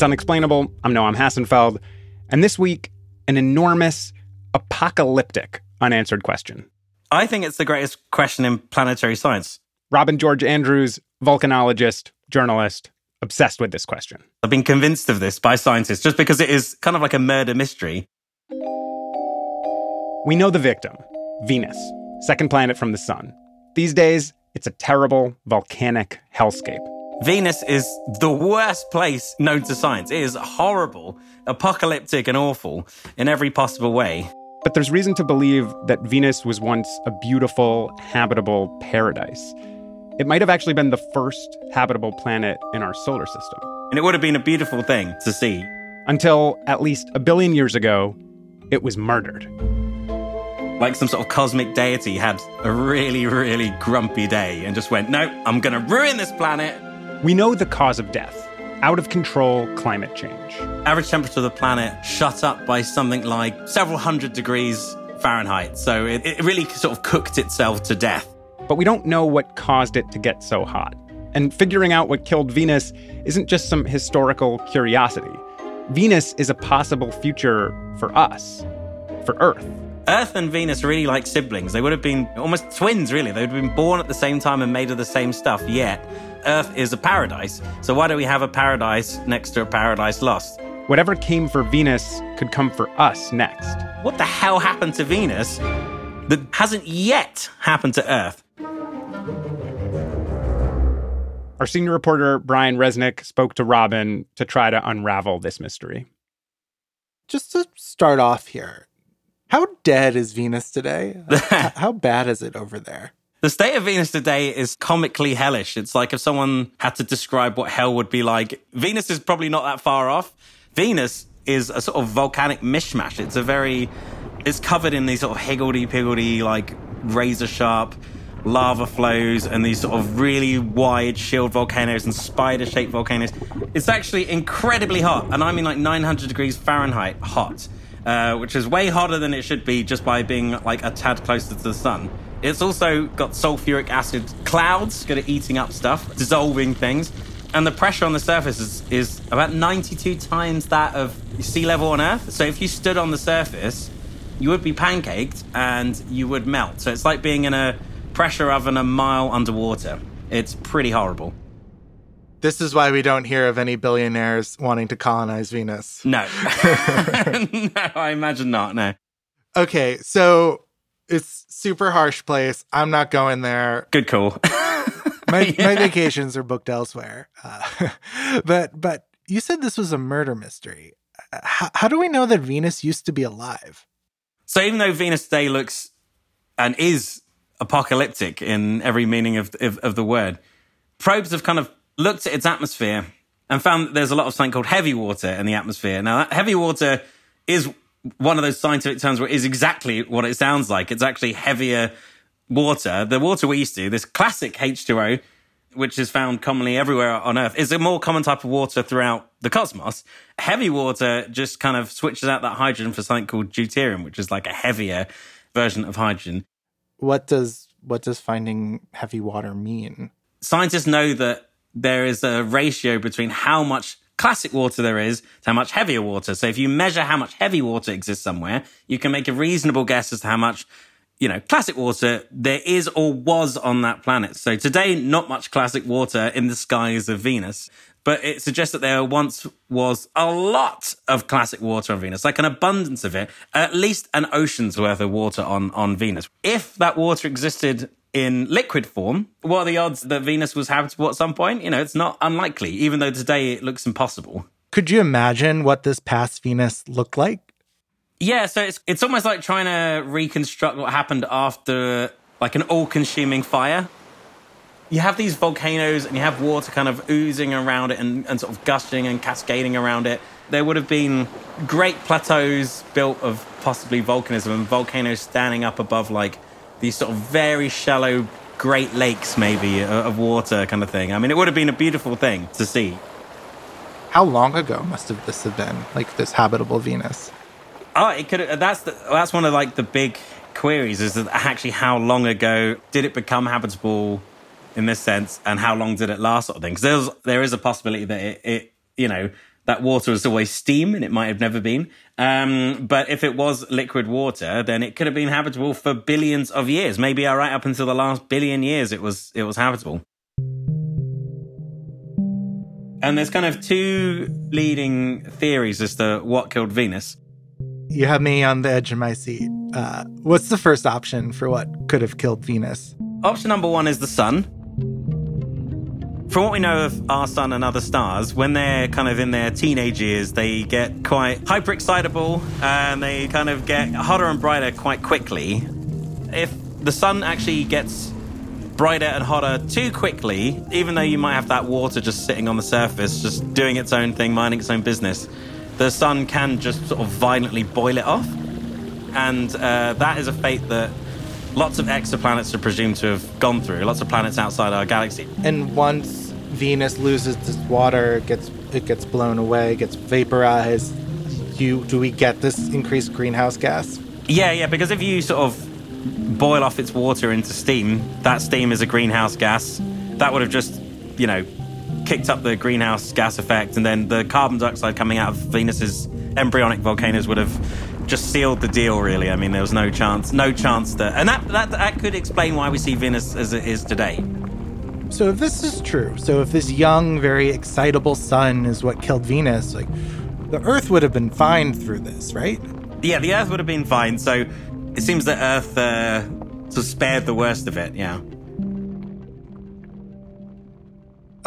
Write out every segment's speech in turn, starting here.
It's unexplainable. I'm Noam Hassenfeld. And this week, an enormous, apocalyptic unanswered question. I think it's the greatest question in planetary science. Robin George Andrews, volcanologist, journalist, obsessed with this question. I've been convinced of this by scientists just because it is kind of like a murder mystery. We know the victim Venus, second planet from the sun. These days, it's a terrible volcanic hellscape. Venus is the worst place known to science. It is horrible, apocalyptic, and awful in every possible way. But there's reason to believe that Venus was once a beautiful, habitable paradise. It might have actually been the first habitable planet in our solar system. And it would have been a beautiful thing to see. Until at least a billion years ago, it was murdered. Like some sort of cosmic deity had a really, really grumpy day and just went, no, I'm going to ruin this planet. We know the cause of death out of control climate change. Average temperature of the planet shut up by something like several hundred degrees Fahrenheit. So it, it really sort of cooked itself to death. But we don't know what caused it to get so hot. And figuring out what killed Venus isn't just some historical curiosity. Venus is a possible future for us, for Earth. Earth and Venus are really like siblings. They would have been almost twins, really. They would have been born at the same time and made of the same stuff, yet Earth is a paradise. So why do we have a paradise next to a paradise lost? Whatever came for Venus could come for us next. What the hell happened to Venus that hasn't yet happened to Earth? Our senior reporter, Brian Resnick, spoke to Robin to try to unravel this mystery. Just to start off here, how dead is Venus today? how bad is it over there? The state of Venus today is comically hellish. It's like if someone had to describe what hell would be like. Venus is probably not that far off. Venus is a sort of volcanic mishmash. It's a very, it's covered in these sort of higgledy piggledy, like razor sharp lava flows and these sort of really wide shield volcanoes and spider shaped volcanoes. It's actually incredibly hot, and I mean like 900 degrees Fahrenheit hot, uh, which is way hotter than it should be just by being like a tad closer to the sun. It's also got sulfuric acid clouds, good at eating up stuff, dissolving things. And the pressure on the surface is, is about 92 times that of sea level on Earth. So if you stood on the surface, you would be pancaked and you would melt. So it's like being in a pressure oven a mile underwater. It's pretty horrible. This is why we don't hear of any billionaires wanting to colonize Venus. No. no, I imagine not. No. Okay, so it's super harsh place. I'm not going there. Good call. my yeah. my vacations are booked elsewhere. Uh, but but you said this was a murder mystery. How, how do we know that Venus used to be alive? So even though Venus today looks and is apocalyptic in every meaning of, of, of the word. Probes have kind of looked at its atmosphere and found that there's a lot of something called heavy water in the atmosphere. Now, heavy water is one of those scientific terms where it is exactly what it sounds like. It's actually heavier water. The water we used to, this classic H2O, which is found commonly everywhere on Earth, is a more common type of water throughout the cosmos. Heavy water just kind of switches out that hydrogen for something called deuterium, which is like a heavier version of hydrogen what does what does finding heavy water mean? Scientists know that there is a ratio between how much classic water there is to how much heavier water. So if you measure how much heavy water exists somewhere, you can make a reasonable guess as to how much, you know, classic water there is or was on that planet. So today, not much classic water in the skies of Venus but it suggests that there once was a lot of classic water on Venus, like an abundance of it, at least an ocean's worth of water on, on Venus. If that water existed in liquid form, what are the odds that Venus was habitable at some point? You know, it's not unlikely, even though today it looks impossible. Could you imagine what this past Venus looked like? Yeah, so it's it's almost like trying to reconstruct what happened after like an all-consuming fire you have these volcanoes and you have water kind of oozing around it and, and sort of gushing and cascading around it. There would have been great plateaus built of possibly volcanism and volcanoes standing up above like these sort of very shallow great lakes maybe uh, of water kind of thing. I mean, it would have been a beautiful thing to see. How long ago must have this have been, like this habitable Venus? Oh, it could. Uh, that's the, that's one of like the big queries is actually how long ago did it become habitable in this sense, and how long did it last, sort of thing. Because there's there is a possibility that it, it you know that water was always steam and it might have never been. Um, but if it was liquid water, then it could have been habitable for billions of years. Maybe right up until the last billion years, it was it was habitable. And there's kind of two leading theories as to what killed Venus. You have me on the edge of my seat. Uh, what's the first option for what could have killed Venus? Option number one is the sun. From what we know of our sun and other stars, when they're kind of in their teenage years, they get quite hyper excitable and they kind of get hotter and brighter quite quickly. If the sun actually gets brighter and hotter too quickly, even though you might have that water just sitting on the surface, just doing its own thing, minding its own business, the sun can just sort of violently boil it off. And uh, that is a fate that lots of exoplanets are presumed to have gone through, lots of planets outside our galaxy. And once Venus loses this water, it gets it gets blown away, gets vaporized. Do do we get this increased greenhouse gas? Yeah, yeah, because if you sort of boil off its water into steam, that steam is a greenhouse gas. That would have just, you know, kicked up the greenhouse gas effect, and then the carbon dioxide coming out of Venus's embryonic volcanoes would have just sealed the deal. Really, I mean, there was no chance, no chance that, and that that, that could explain why we see Venus as it is today. So if this is true, so if this young, very excitable sun is what killed Venus, like the Earth would have been fine through this, right? Yeah, the Earth would have been fine. So it seems that Earth uh, sort of spared the worst of it. Yeah.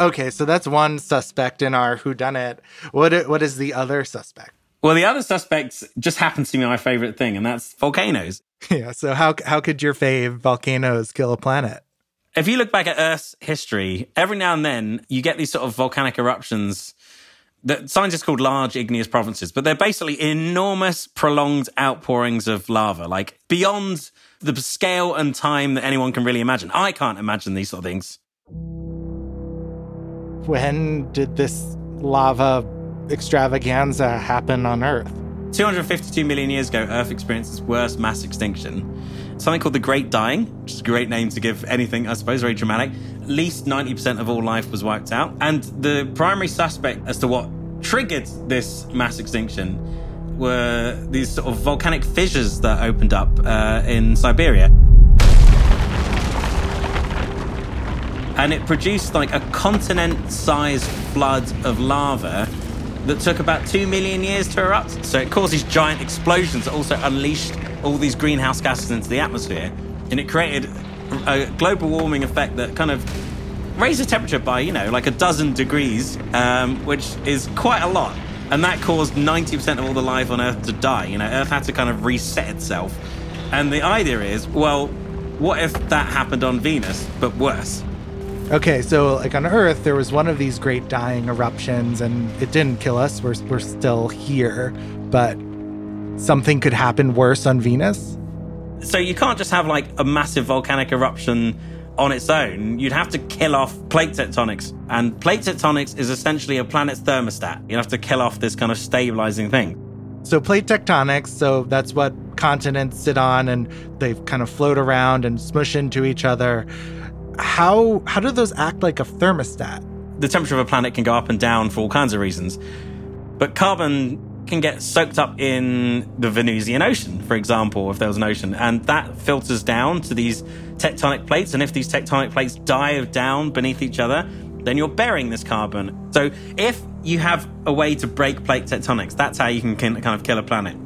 Okay, so that's one suspect in our who whodunit. What what is the other suspect? Well, the other suspects just happens to be my favorite thing, and that's volcanoes. Yeah. So how how could your fave volcanoes kill a planet? If you look back at Earth's history, every now and then you get these sort of volcanic eruptions that scientists call large igneous provinces, but they're basically enormous, prolonged outpourings of lava, like beyond the scale and time that anyone can really imagine. I can't imagine these sort of things. When did this lava extravaganza happen on Earth? 252 million years ago, Earth experienced its worst mass extinction. Something called the Great Dying, which is a great name to give anything, I suppose, very dramatic. At least 90% of all life was wiped out. And the primary suspect as to what triggered this mass extinction were these sort of volcanic fissures that opened up uh, in Siberia. And it produced like a continent sized flood of lava that took about 2 million years to erupt. So it caused these giant explosions that also unleashed all these greenhouse gases into the atmosphere. And it created a global warming effect that kind of raised the temperature by, you know, like a dozen degrees, um, which is quite a lot. And that caused 90% of all the life on Earth to die. You know, Earth had to kind of reset itself. And the idea is, well, what if that happened on Venus, but worse? Okay, so like on Earth, there was one of these great dying eruptions, and it didn't kill us. We're we're still here, but something could happen worse on Venus. So you can't just have like a massive volcanic eruption on its own. You'd have to kill off plate tectonics, and plate tectonics is essentially a planet's thermostat. You have to kill off this kind of stabilizing thing. So plate tectonics, so that's what continents sit on, and they kind of float around and smush into each other how how do those act like a thermostat? The temperature of a planet can go up and down for all kinds of reasons. But carbon can get soaked up in the Venusian Ocean, for example, if there was an ocean, and that filters down to these tectonic plates. And if these tectonic plates dive down beneath each other, then you're burying this carbon. So if you have a way to break plate tectonics, that's how you can kind of kill a planet.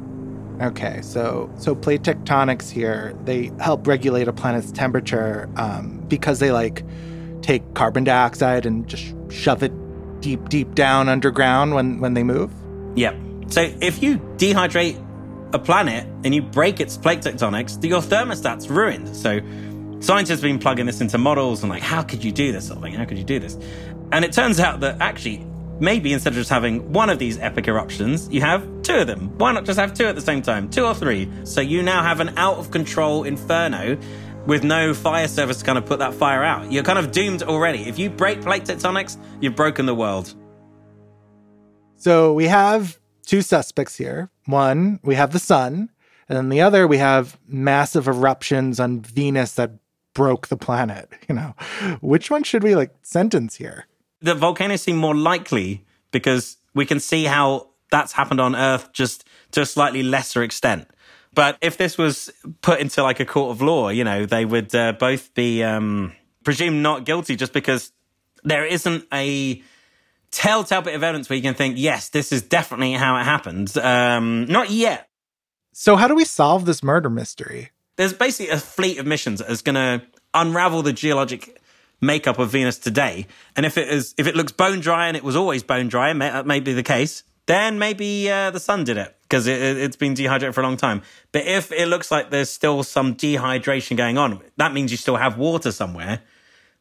Okay, so so plate tectonics here they help regulate a planet's temperature um, because they like take carbon dioxide and just shove it deep deep down underground when when they move. Yep. So if you dehydrate a planet and you break its plate tectonics, your thermostat's ruined. So scientists have been plugging this into models and like, how could you do this sort of thing? How could you do this? And it turns out that actually maybe instead of just having one of these epic eruptions, you have two of them. Why not just have two at the same time? Two or three. So you now have an out of control inferno with no fire service to kind of put that fire out. You're kind of doomed already. If you break plate tectonics, you've broken the world. So we have two suspects here. One, we have the sun, and then the other, we have massive eruptions on Venus that broke the planet. You know, which one should we like sentence here? The volcanoes seem more likely because we can see how that's happened on Earth just to a slightly lesser extent. But if this was put into like a court of law, you know, they would uh, both be um, presumed not guilty just because there isn't a telltale bit of evidence where you can think, yes, this is definitely how it happened. Um, not yet. So, how do we solve this murder mystery? There's basically a fleet of missions that is going to unravel the geologic makeup of Venus today. And if it is, if it looks bone dry and it was always bone dry, that may be the case, then maybe uh, the sun did it because it, has been dehydrated for a long time. But if it looks like there's still some dehydration going on, that means you still have water somewhere.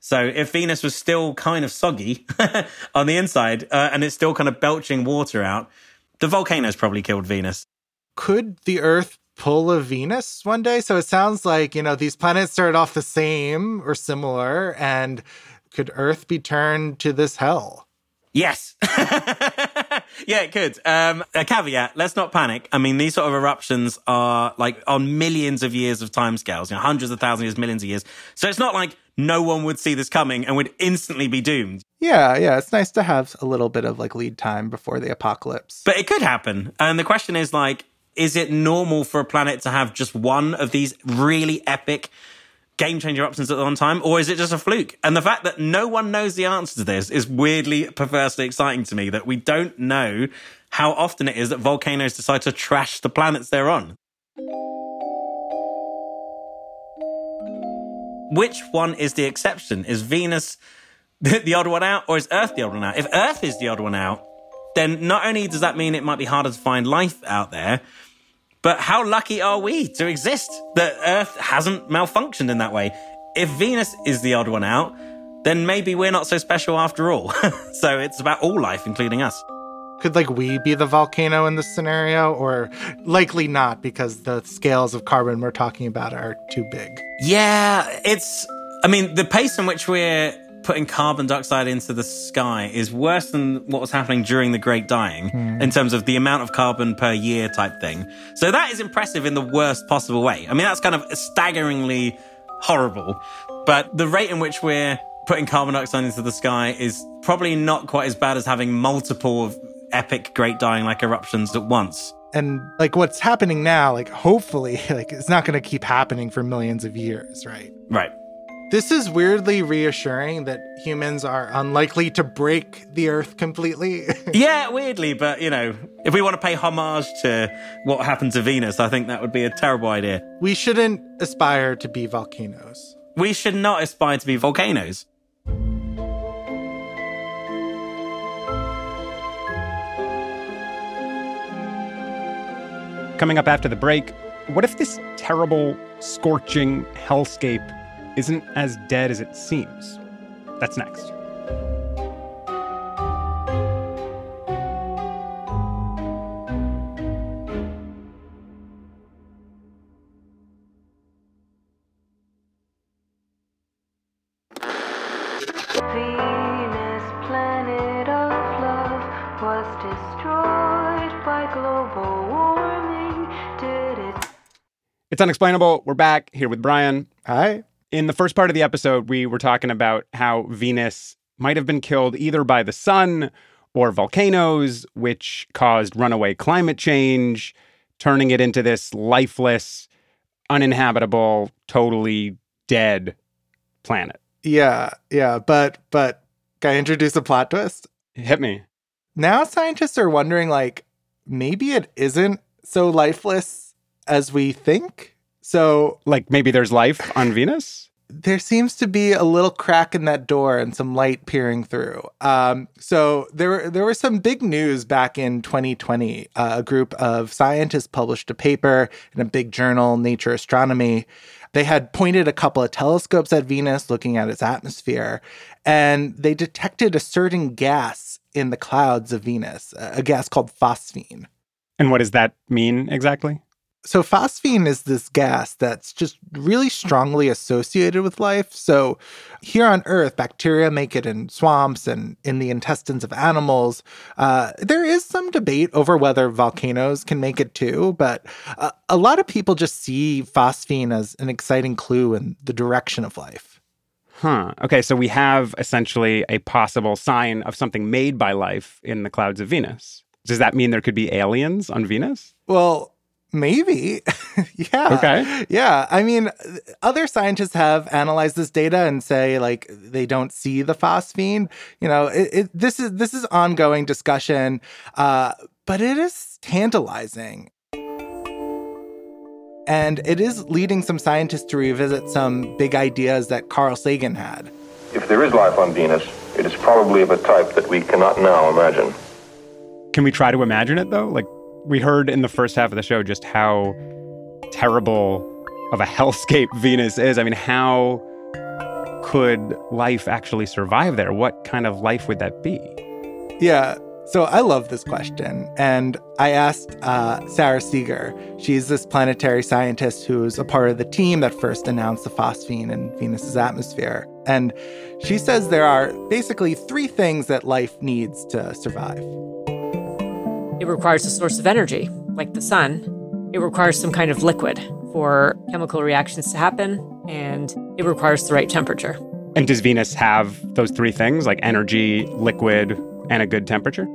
So if Venus was still kind of soggy on the inside uh, and it's still kind of belching water out, the volcano's probably killed Venus. Could the Earth pull a Venus one day? So it sounds like, you know, these planets started off the same or similar, and could Earth be turned to this hell? Yes. yeah, it could. Um, a caveat, let's not panic. I mean, these sort of eruptions are like on millions of years of timescales, you know, hundreds of thousands of years, millions of years. So it's not like no one would see this coming and would instantly be doomed. Yeah, yeah. It's nice to have a little bit of like lead time before the apocalypse. But it could happen. And the question is like, is it normal for a planet to have just one of these really epic game changer options at one time, or is it just a fluke? And the fact that no one knows the answer to this is weirdly, perversely exciting to me that we don't know how often it is that volcanoes decide to trash the planets they're on. Which one is the exception? Is Venus the odd one out, or is Earth the odd one out? If Earth is the odd one out, then not only does that mean it might be harder to find life out there, but how lucky are we to exist that Earth hasn't malfunctioned in that way? If Venus is the odd one out, then maybe we're not so special after all. so it's about all life, including us. Could like we be the volcano in this scenario, or likely not because the scales of carbon we're talking about are too big? Yeah, it's. I mean, the pace in which we're putting carbon dioxide into the sky is worse than what was happening during the Great Dying mm. in terms of the amount of carbon per year type thing. So that is impressive in the worst possible way. I mean, that's kind of staggeringly horrible. But the rate in which we're putting carbon dioxide into the sky is probably not quite as bad as having multiple epic Great Dying like eruptions at once and like what's happening now like hopefully like it's not going to keep happening for millions of years right right this is weirdly reassuring that humans are unlikely to break the earth completely. yeah, weirdly, but you know, if we want to pay homage to what happened to Venus, I think that would be a terrible idea. We shouldn't aspire to be volcanoes. We should not aspire to be volcanoes. Coming up after the break, what if this terrible, scorching hellscape isn't as dead as it seems. That's next. It's unexplainable. We're back here with Brian. Hi. In the first part of the episode, we were talking about how Venus might have been killed either by the sun or volcanoes, which caused runaway climate change, turning it into this lifeless, uninhabitable, totally dead planet. Yeah, yeah, but but can I introduce a plot twist? Hit me. Now scientists are wondering like maybe it isn't so lifeless as we think. So, like maybe there's life on Venus? There seems to be a little crack in that door and some light peering through. Um, so there, there was some big news back in 2020. Uh, a group of scientists published a paper in a big journal, Nature Astronomy. They had pointed a couple of telescopes at Venus, looking at its atmosphere, and they detected a certain gas in the clouds of Venus, a gas called phosphine. And what does that mean exactly? So, phosphine is this gas that's just really strongly associated with life. So, here on Earth, bacteria make it in swamps and in the intestines of animals. Uh, there is some debate over whether volcanoes can make it too, but uh, a lot of people just see phosphine as an exciting clue in the direction of life. Huh. Okay, so we have essentially a possible sign of something made by life in the clouds of Venus. Does that mean there could be aliens on Venus? Well, maybe. yeah. Okay. Yeah. I mean, other scientists have analyzed this data and say like they don't see the phosphine. You know, it, it, this is this is ongoing discussion, uh, but it is tantalizing. And it is leading some scientists to revisit some big ideas that Carl Sagan had. If there is life on Venus, it is probably of a type that we cannot now imagine. Can we try to imagine it though? Like we heard in the first half of the show just how terrible of a hellscape Venus is. I mean, how could life actually survive there? What kind of life would that be? Yeah. So I love this question. And I asked uh, Sara Seager. She's this planetary scientist who's a part of the team that first announced the phosphine in Venus's atmosphere. And she says there are basically three things that life needs to survive. It requires a source of energy, like the sun. It requires some kind of liquid for chemical reactions to happen, and it requires the right temperature. And does Venus have those three things like energy, liquid, and a good temperature?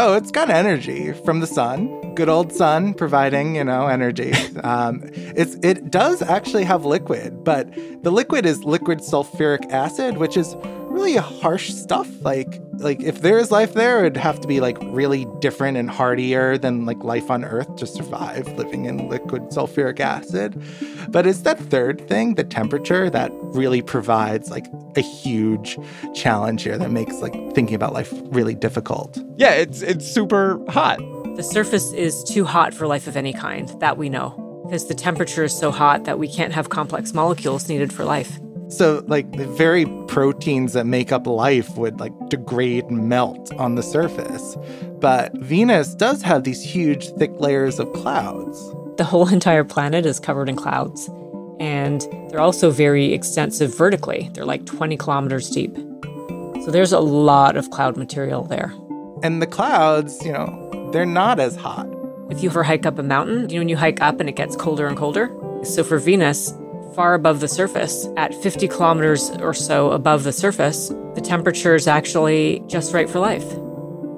Oh, it's got energy from the sun. Good old sun providing, you know, energy. Um, it's it does actually have liquid, but the liquid is liquid sulfuric acid, which is really harsh stuff. Like like if there is life there, it'd have to be like really different and hardier than like life on Earth to survive living in liquid sulfuric acid. But it's that third thing, the temperature, that really provides like a huge challenge here that makes like thinking about life really difficult. Yeah, it's it's super hot. The surface is too hot for life of any kind, that we know, because the temperature is so hot that we can't have complex molecules needed for life. So, like, the very proteins that make up life would like degrade and melt on the surface. But Venus does have these huge, thick layers of clouds. The whole entire planet is covered in clouds, and they're also very extensive vertically. They're like 20 kilometers deep. So, there's a lot of cloud material there. And the clouds, you know, they're not as hot. If you ever hike up a mountain, you know, when you hike up and it gets colder and colder? So, for Venus, far above the surface, at 50 kilometers or so above the surface, the temperature is actually just right for life.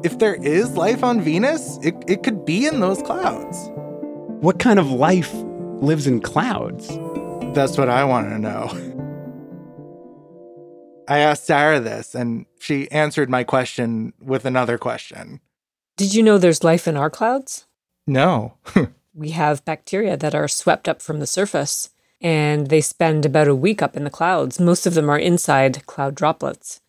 If there is life on Venus, it, it could be in those clouds. What kind of life lives in clouds? That's what I want to know. I asked Sara this, and she answered my question with another question. Did you know there's life in our clouds? No. we have bacteria that are swept up from the surface and they spend about a week up in the clouds. Most of them are inside cloud droplets.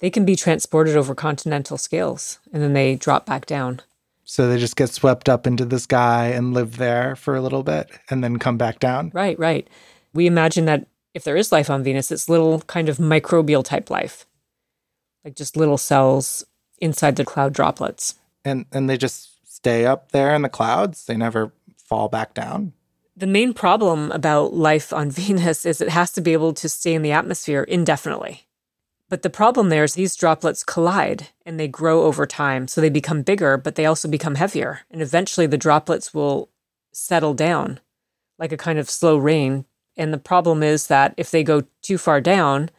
They can be transported over continental scales and then they drop back down. So they just get swept up into the sky and live there for a little bit and then come back down? Right, right. We imagine that if there is life on Venus, it's little kind of microbial type life, like just little cells inside the cloud droplets. And, and they just stay up there in the clouds? They never fall back down? The main problem about life on Venus is it has to be able to stay in the atmosphere indefinitely. But the problem there is these droplets collide and they grow over time. So they become bigger, but they also become heavier. And eventually the droplets will settle down like a kind of slow rain. And the problem is that if they go too far down,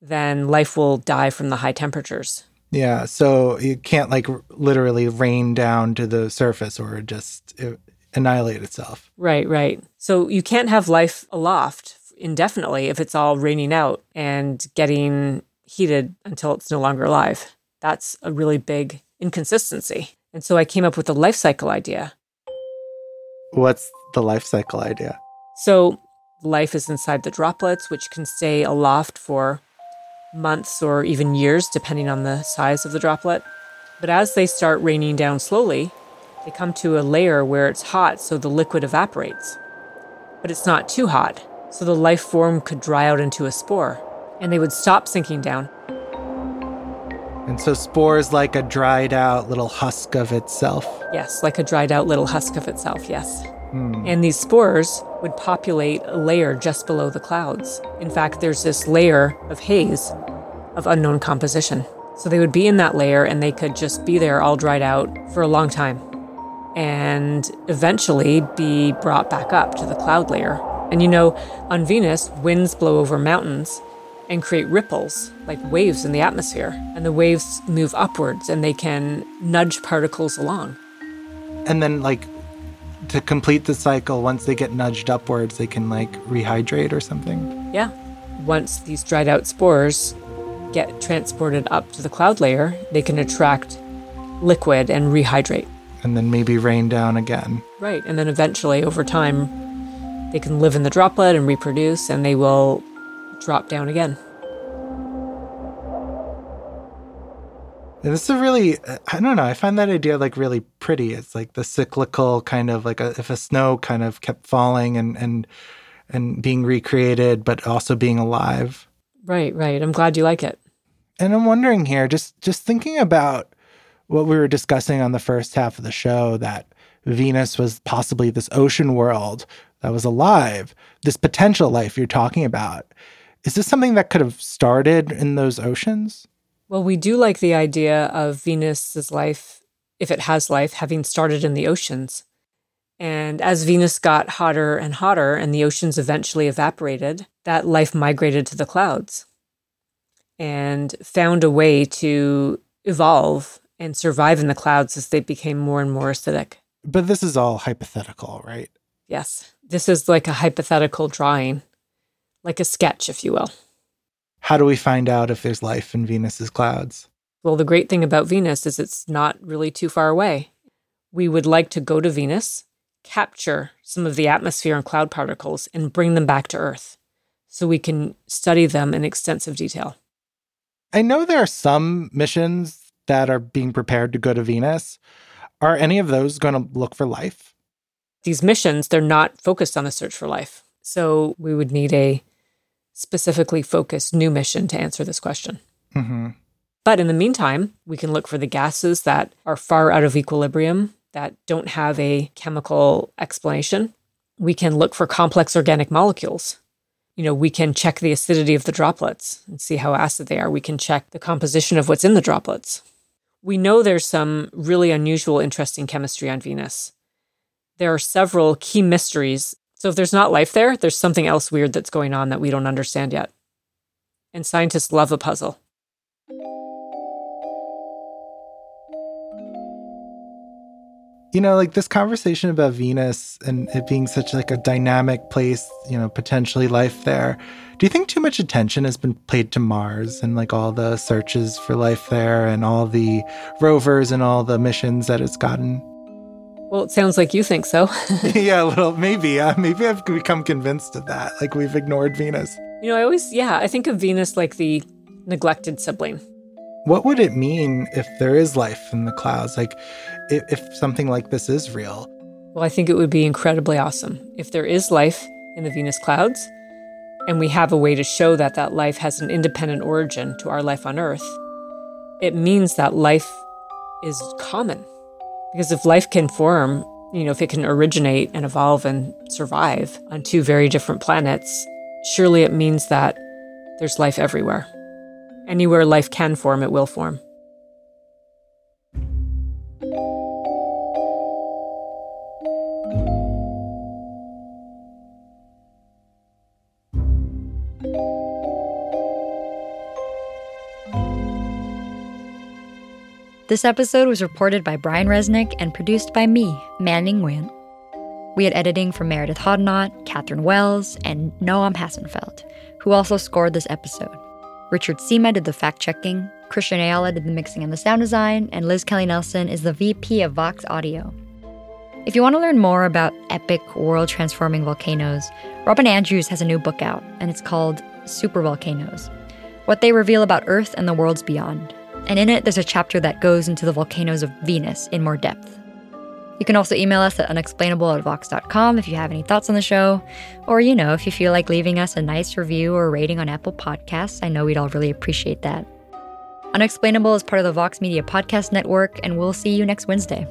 then life will die from the high temperatures. Yeah. So you can't like literally rain down to the surface or just annihilate itself. Right, right. So you can't have life aloft indefinitely if it's all raining out and getting heated until it's no longer alive. That's a really big inconsistency. And so I came up with a life cycle idea. What's the life cycle idea? So life is inside the droplets, which can stay aloft for months or even years, depending on the size of the droplet. But as they start raining down slowly, they come to a layer where it's hot, so the liquid evaporates. But it's not too hot, so the life form could dry out into a spore, and they would stop sinking down. And so, spores like a dried out little husk of itself. Yes, like a dried out little husk of itself, yes. Hmm. And these spores would populate a layer just below the clouds. In fact, there's this layer of haze of unknown composition. So they would be in that layer and they could just be there all dried out for a long time and eventually be brought back up to the cloud layer. And you know, on Venus, winds blow over mountains, and create ripples like waves in the atmosphere. And the waves move upwards and they can nudge particles along. And then, like, to complete the cycle, once they get nudged upwards, they can like rehydrate or something. Yeah. Once these dried out spores get transported up to the cloud layer, they can attract liquid and rehydrate. And then maybe rain down again. Right. And then eventually, over time, they can live in the droplet and reproduce, and they will drop down again. And this is a really, I don't know, I find that idea like really pretty. It's like the cyclical kind of like a, if a snow kind of kept falling and, and, and being recreated, but also being alive. Right, right. I'm glad you like it. And I'm wondering here, just just thinking about what we were discussing on the first half of the show, that Venus was possibly this ocean world that was alive, this potential life you're talking about. Is this something that could have started in those oceans? Well, we do like the idea of Venus's life, if it has life, having started in the oceans. And as Venus got hotter and hotter and the oceans eventually evaporated, that life migrated to the clouds and found a way to evolve and survive in the clouds as they became more and more acidic. But this is all hypothetical, right? Yes. This is like a hypothetical drawing, like a sketch, if you will. How do we find out if there's life in Venus's clouds? Well, the great thing about Venus is it's not really too far away. We would like to go to Venus, capture some of the atmosphere and cloud particles, and bring them back to Earth so we can study them in extensive detail. I know there are some missions that are being prepared to go to Venus. Are any of those going to look for life? These missions, they're not focused on the search for life. So we would need a specifically focused new mission to answer this question. Mm-hmm. But in the meantime, we can look for the gases that are far out of equilibrium, that don't have a chemical explanation. We can look for complex organic molecules. You know, we can check the acidity of the droplets and see how acid they are. We can check the composition of what's in the droplets. We know there's some really unusual, interesting chemistry on Venus. There are several key mysteries so if there's not life there, there's something else weird that's going on that we don't understand yet. And scientists love a puzzle. You know, like this conversation about Venus and it being such like a dynamic place, you know, potentially life there. Do you think much attention has been paid to Mars and like all the searches for life there and all the rovers and all the missions that it's gotten? Well, it sounds like you think so. yeah, a little, maybe. Uh, maybe I've become convinced of that. Like we've ignored Venus. You know, I always, yeah, I think of Venus like the neglected sibling. What would it mean if there is life in the clouds? Like if, if something like this is real? Well, I think it would be incredibly awesome if there is life in the Venus clouds and we have a way to show that that life has an independent origin to our life on Earth. It means that life is common because if life can form, you know, if it can originate and evolve and survive on two very different planets, surely it means that there's life everywhere. Anywhere life can form, it will form. This episode was reported by Brian Resnick and produced by me, Mandy Nguyen. We had editing from Meredith Hodnott, Catherine Wells, and Noam Hassenfeld, who also scored this episode. Richard Sima did the fact checking, Christian Ayala did the mixing and the sound design, and Liz Kelly Nelson is the VP of Vox Audio. If you want to learn more about epic world transforming volcanoes, Robin Andrews has a new book out, and it's called Super Volcanoes What They Reveal About Earth and the Worlds Beyond and in it, there's a chapter that goes into the volcanoes of Venus in more depth. You can also email us at unexplainable at vox.com if you have any thoughts on the show, or, you know, if you feel like leaving us a nice review or rating on Apple Podcasts. I know we'd all really appreciate that. Unexplainable is part of the Vox Media Podcast Network, and we'll see you next Wednesday.